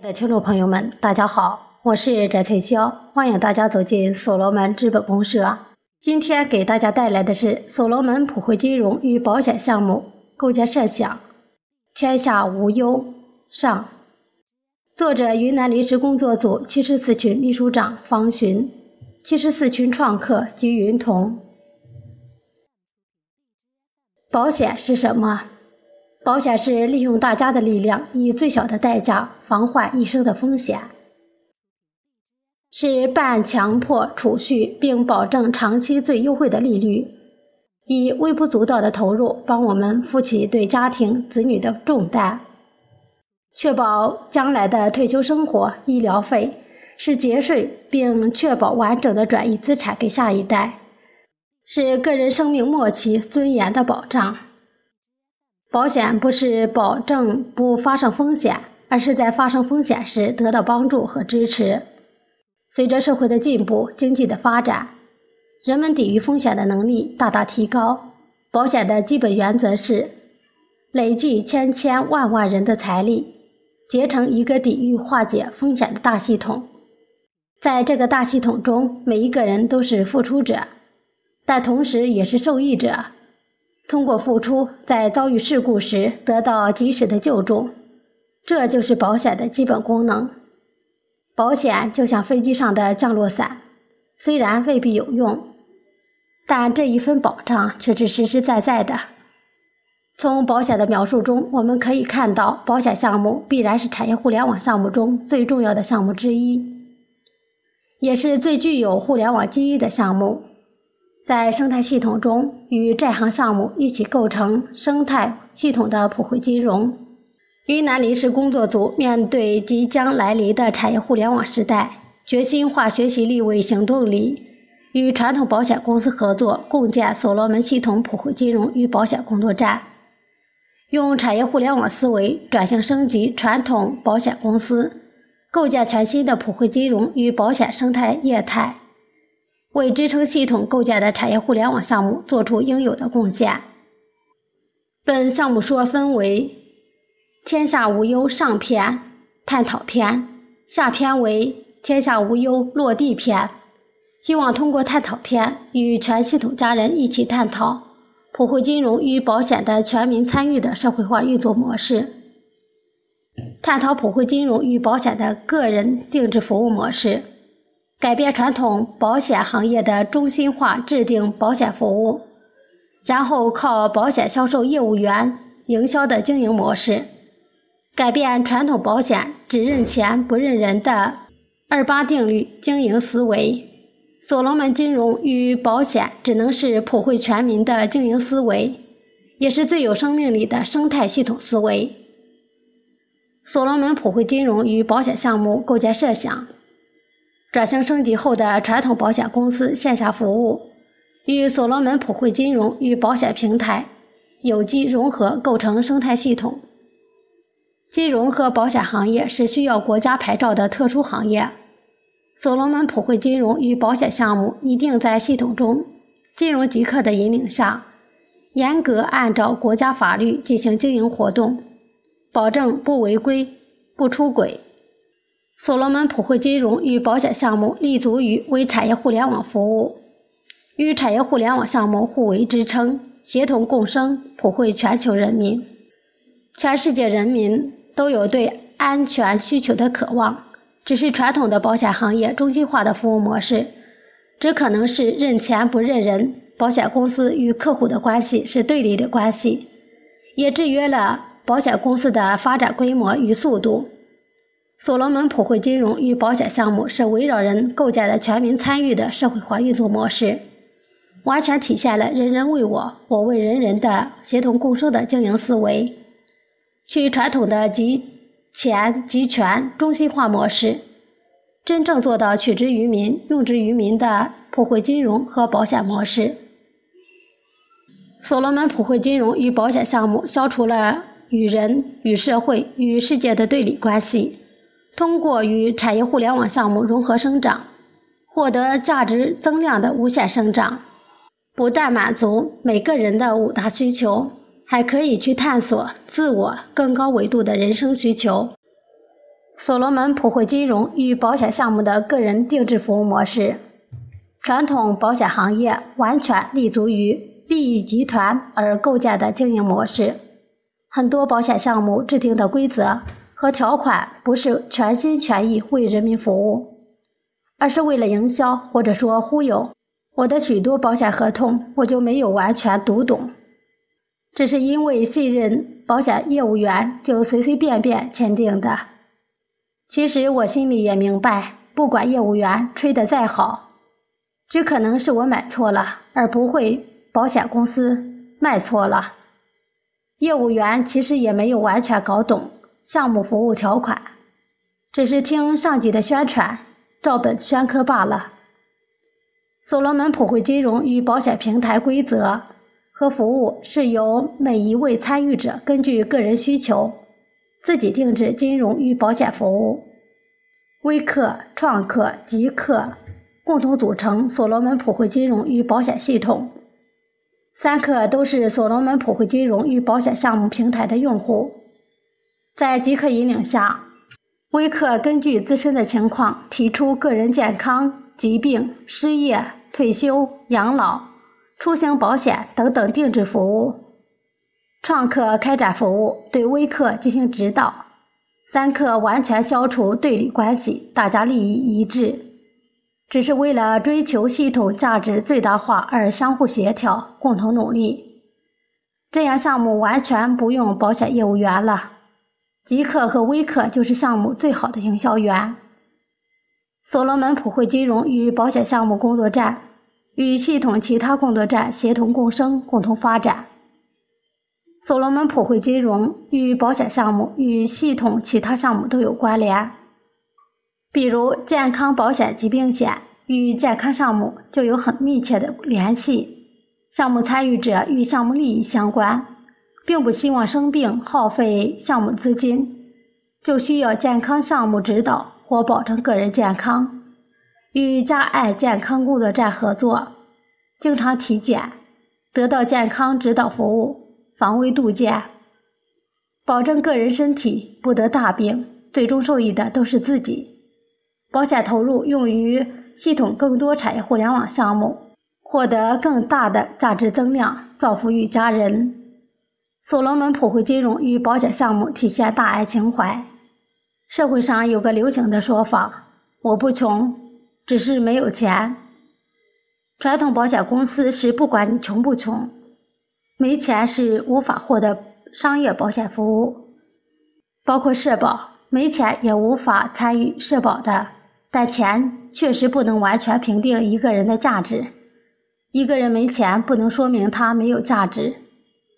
的听众朋友们，大家好，我是翟翠霄，欢迎大家走进所罗门资本公社。今天给大家带来的是所罗门普惠金融与保险项目构建设想，天下无忧上。作者：云南临时工作组七十四群秘书长方寻，七十四群创客及云彤。保险是什么？保险是利用大家的力量，以最小的代价防患一生的风险，是半强迫储蓄并保证长期最优惠的利率，以微不足道的投入帮我们负起对家庭子女的重担，确保将来的退休生活、医疗费，是节税并确保完整的转移资产给下一代，是个人生命末期尊严的保障。保险不是保证不发生风险，而是在发生风险时得到帮助和支持。随着社会的进步、经济的发展，人们抵御风险的能力大大提高。保险的基本原则是累计千千万万人的财力，结成一个抵御化解风险的大系统。在这个大系统中，每一个人都是付出者，但同时也是受益者。通过付出，在遭遇事故时得到及时的救助，这就是保险的基本功能。保险就像飞机上的降落伞，虽然未必有用，但这一份保障却是实实在在的。从保险的描述中，我们可以看到，保险项目必然是产业互联网项目中最重要的项目之一，也是最具有互联网基因的项目。在生态系统中，与债行项目一起构成生态系统的普惠金融。云南临时工作组面对即将来临的产业互联网时代，决心化学习力为行动力，与传统保险公司合作，共建所罗门系统普惠金融与保险工作站，用产业互联网思维转型升级传统保险公司，构建全新的普惠金融与保险生态业态。为支撑系统构建的产业互联网项目做出应有的贡献。本项目说分为“天下无忧”上篇探讨篇，下篇为“天下无忧”落地篇。希望通过探讨篇与全系统家人一起探讨普惠金融与保险的全民参与的社会化运作模式，探讨普惠金融与保险的个人定制服务模式。改变传统保险行业的中心化制定保险服务，然后靠保险销售业务员营销的经营模式，改变传统保险只认钱不认人的二八定律经营思维。所罗门金融与保险只能是普惠全民的经营思维，也是最有生命力的生态系统思维。所罗门普惠金融与保险项目构建设想。转型升级后的传统保险公司线下服务，与所罗门普惠金融与保险平台有机融合，构成生态系统。金融和保险行业是需要国家牌照的特殊行业，所罗门普惠金融与保险项目一定在系统中金融极客的引领下，严格按照国家法律进行经营活动，保证不违规、不出轨。所罗门普惠金融与保险项目立足于为产业互联网服务，与产业互联网项目互为支撑，协同共生，普惠全球人民。全世界人民都有对安全需求的渴望，只是传统的保险行业中心化的服务模式，只可能是认钱不认人，保险公司与客户的关系是对立的关系，也制约了保险公司的发展规模与速度。所罗门普惠金融与保险项目是围绕人构建的全民参与的社会化运作模式，完全体现了“人人为我，我为人人”的协同共生的经营思维，去传统的集钱集权中心化模式，真正做到取之于民、用之于民的普惠金融和保险模式。所罗门普惠金融与保险项目消除了与人、与社会、与世界的对立关系。通过与产业互联网项目融合生长，获得价值增量的无限生长，不但满足每个人的五大需求，还可以去探索自我更高维度的人生需求。所罗门普惠金融与保险项目的个人定制服务模式，传统保险行业完全立足于利益集团而构建的经营模式。很多保险项目制定的规则和条款不是全心全意为人民服务，而是为了营销或者说忽悠。我的许多保险合同我就没有完全读懂，只是因为信任保险业务员就随随便便签订的。其实我心里也明白，不管业务员吹得再好，只可能是我买错了，而不会保险公司卖错了。业务员其实也没有完全搞懂项目服务条款，只是听上级的宣传，照本宣科罢了。所罗门普惠金融与保险平台规则和服务是由每一位参与者根据个人需求。自己定制金融与保险服务，微客、创客、极客共同组成所罗门普惠金融与保险系统。三客都是所罗门普惠金融与保险项目平台的用户。在极客引领下，微客根据自身的情况提出个人健康、疾病、失业、退休、养老、出行保险等等定制服务。创客开展服务，对微客进行指导；三客完全消除对立关系，大家利益一致，只是为了追求系统价值最大化而相互协调，共同努力。这样项目完全不用保险业务员了，极客和微客就是项目最好的营销员。所罗门普惠金融与保险项目工作站与系统其他工作站协同共生，共同发展。所罗门普惠金融与保险项目与系统其他项目都有关联，比如健康保险疾病险与健康项目就有很密切的联系。项目参与者与项目利益相关，并不希望生病耗费项目资金，就需要健康项目指导或保证个人健康。与嘉爱健康工作站合作，经常体检，得到健康指导服务。防微杜渐，保证个人身体不得大病，最终受益的都是自己。保险投入用于系统更多产业互联网项目，获得更大的价值增量，造福于家人。所罗门普惠金融与保险项目体现大爱情怀。社会上有个流行的说法：“我不穷，只是没有钱。”传统保险公司是不管你穷不穷。没钱是无法获得商业保险服务，包括社保，没钱也无法参与社保的。但钱确实不能完全评定一个人的价值。一个人没钱不能说明他没有价值，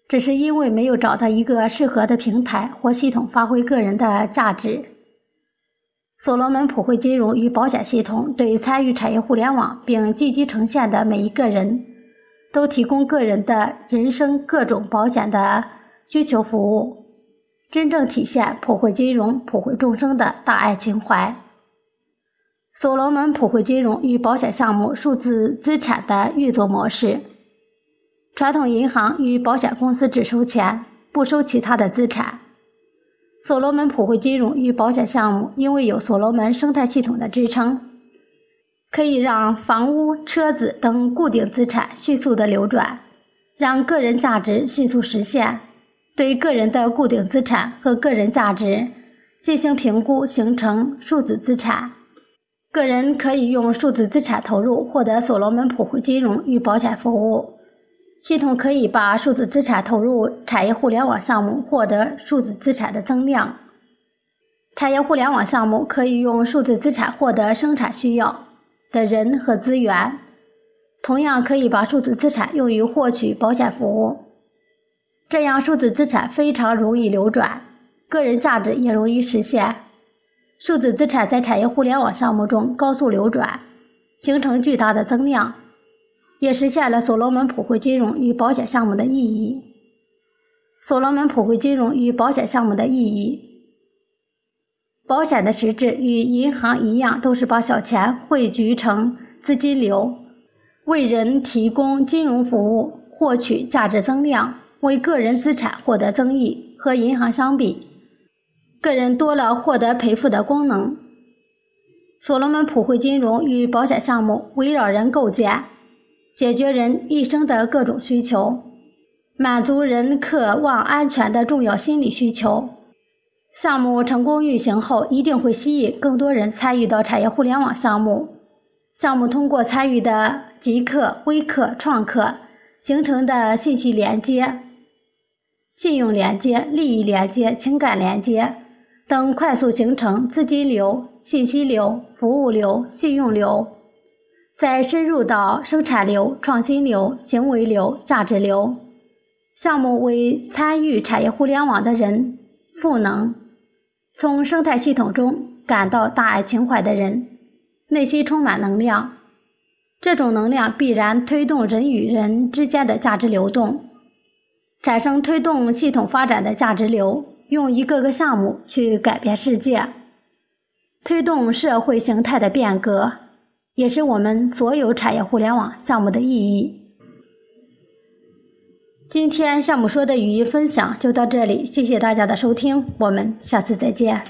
只是因为没有找到一个适合的平台或系统发挥个人的价值。所罗门普惠金融与保险系统对参与产业互联网并积极呈现的每一个人。都提供个人的人生各种保险的需求服务，真正体现普惠金融普惠众生的大爱情怀。所罗门普惠金融与保险项目数字资产的运作模式：传统银行与保险公司只收钱，不收其他的资产。所罗门普惠金融与保险项目因为有所罗门生态系统的支撑。可以让房屋、车子等固定资产迅速的流转，让个人价值迅速实现。对个人的固定资产和个人价值进行评估，形成数字资产。个人可以用数字资产投入获得所罗门普惠金融与保险服务，系统可以把数字资产投入产业互联网项目获得数字资产的增量。产业互联网项目可以用数字资产获得生产需要。的人和资源，同样可以把数字资产用于获取保险服务，这样数字资产非常容易流转，个人价值也容易实现。数字资产在产业互联网项目中高速流转，形成巨大的增量，也实现了所罗门普惠金融与保险项目的意义。所罗门普惠金融与保险项目的意义。保险的实质与银行一样，都是把小钱汇聚成资金流，为人提供金融服务，获取价值增量，为个人资产获得增益。和银行相比，个人多了获得赔付的功能。所罗门普惠金融与保险项目围绕人构建，解决人一生的各种需求，满足人渴望安全的重要心理需求。项目成功运行后，一定会吸引更多人参与到产业互联网项目。项目通过参与的极客、微客、创客形成的信息连接、信用连接、利益连接、情感连接等，快速形成资金流、信息流、服务流、信用流，再深入到生产流、创新流、行为流、价值流。项目为参与产业互联网的人赋能。从生态系统中感到大爱情怀的人，内心充满能量。这种能量必然推动人与人之间的价值流动，产生推动系统发展的价值流，用一个个项目去改变世界，推动社会形态的变革，也是我们所有产业互联网项目的意义。今天项目说的语音分享就到这里，谢谢大家的收听，我们下次再见。